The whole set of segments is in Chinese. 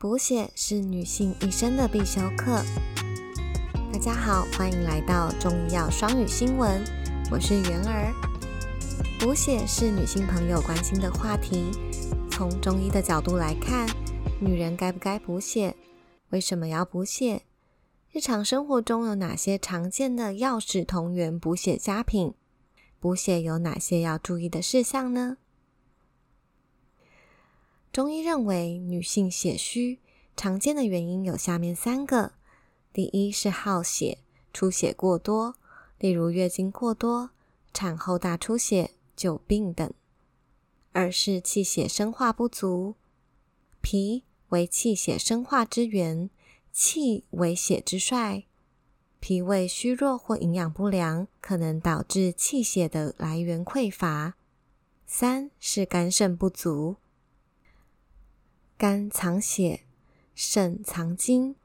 补血是女性一生的必修课。大家好，欢迎来到中医药双语新闻，我是元儿。补血是女性朋友关心的话题。从中医的角度来看，女人该不该补血？为什么要补血？日常生活中有哪些常见的药食同源补血佳品？补血有哪些要注意的事项呢？中医认为，女性血虚常见的原因有下面三个：第一是耗血，出血过多，例如月经过多、产后大出血、久病等；二是气血生化不足，脾为气血生化之源，气为血之帅，脾胃虚弱或营养不良，可能导致气血的来源匮乏；三是肝肾不足。肝藏血，肾藏精，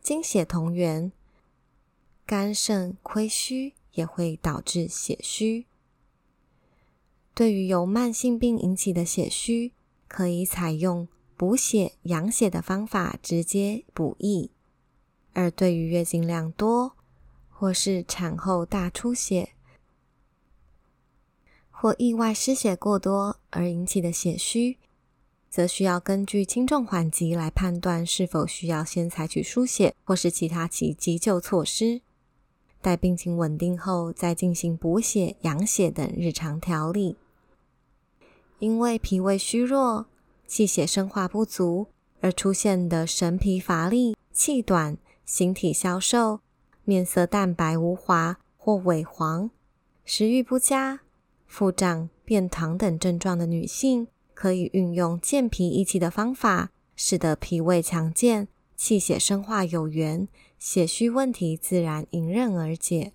精血同源，肝肾亏虚也会导致血虚。对于由慢性病引起的血虚，可以采用补血养血的方法直接补益；而对于月经量多或是产后大出血或意外失血过多而引起的血虚，则需要根据轻重缓急来判断是否需要先采取输血或是其他其急救措施，待病情稳定后再进行补血、养血等日常调理。因为脾胃虚弱、气血生化不足而出现的神疲乏力、气短、形体消瘦、面色淡白无华或萎黄、食欲不佳、腹胀、便溏等症状的女性。可以运用健脾益气的方法，使得脾胃强健，气血生化有源，血虚问题自然迎刃而解。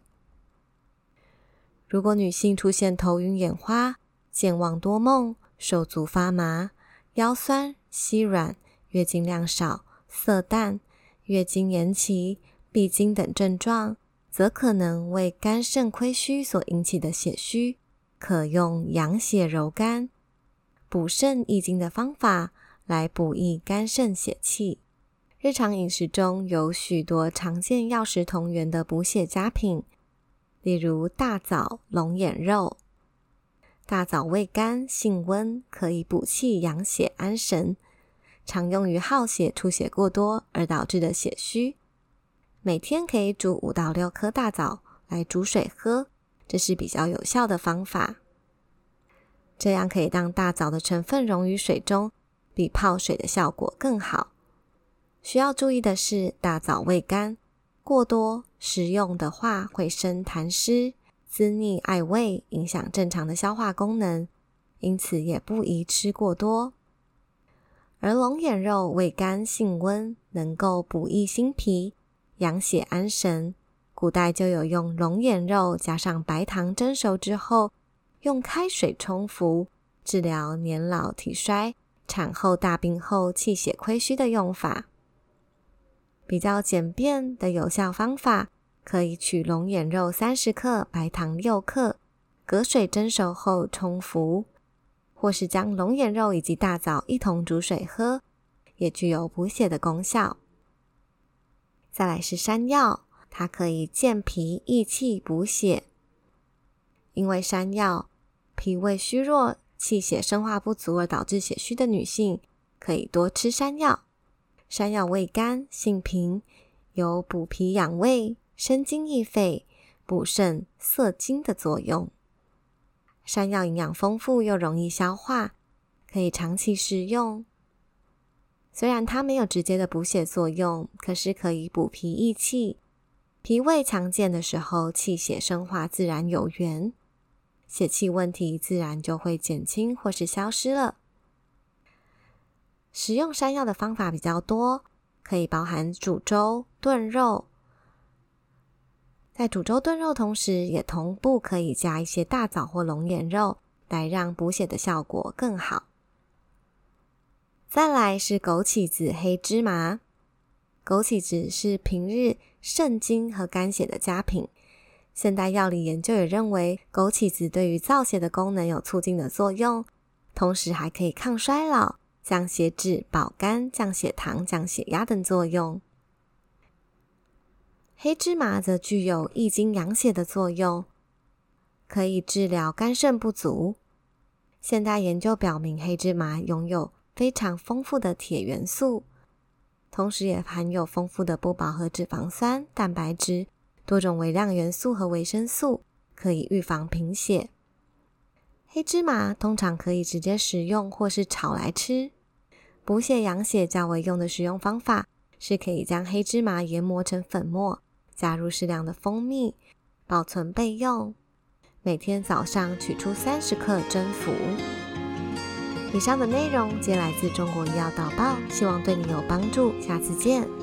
如果女性出现头晕眼花、健忘多梦、手足发麻、腰酸膝软、月经量少、色淡、月经延期、闭经等症状，则可能为肝肾亏虚所引起的血虚，可用养血柔肝。补肾益精的方法来补益肝肾血气。日常饮食中有许多常见药食同源的补血佳品，例如大枣、龙眼肉。大枣味甘性温，可以补气养血安神，常用于耗血出血过多而导致的血虚。每天可以煮五到六颗大枣来煮水喝，这是比较有效的方法。这样可以让大枣的成分溶于水中，比泡水的效果更好。需要注意的是，大枣味甘，过多食用的话会生痰湿、滋腻碍胃，影响正常的消化功能，因此也不宜吃过多。而龙眼肉味甘性温，能够补益心脾、养血安神。古代就有用龙眼肉加上白糖蒸熟之后。用开水冲服治疗年老体衰、产后大病后气血亏虚的用法，比较简便的有效方法，可以取龙眼肉三十克、白糖六克，隔水蒸熟后冲服，或是将龙眼肉以及大枣一同煮水喝，也具有补血的功效。再来是山药，它可以健脾益气、补血，因为山药。脾胃虚弱、气血生化不足而导致血虚的女性，可以多吃山药。山药味甘，性平，有补脾养胃、生津益肺、补肾涩精的作用。山药营养丰富又容易消化，可以长期食用。虽然它没有直接的补血作用，可是可以补脾益气。脾胃强健的时候，气血生化自然有源。血气问题自然就会减轻或是消失了。食用山药的方法比较多，可以包含煮粥、炖肉。在煮粥炖肉同时，也同步可以加一些大枣或龙眼肉，来让补血的效果更好。再来是枸杞子、黑芝麻。枸杞子是平日肾精和肝血的佳品。现代药理研究也认为，枸杞子对于造血的功能有促进的作用，同时还可以抗衰老、降血脂、保肝、降血糖、降血压等作用。黑芝麻则具有益精养血的作用，可以治疗肝肾不足。现代研究表明，黑芝麻拥有非常丰富的铁元素，同时也含有丰富的不饱和脂肪酸、蛋白质、多种微量元素和维生素，可以预防贫血。黑芝麻通常可以直接食用或是炒来吃。补血养血较为用的食用方法是可以将黑芝麻研磨成粉末。加入适量的蜂蜜，保存备用。每天早上取出三十克蒸服。以上的内容皆来自《中国医药导报》，希望对你有帮助。下次见。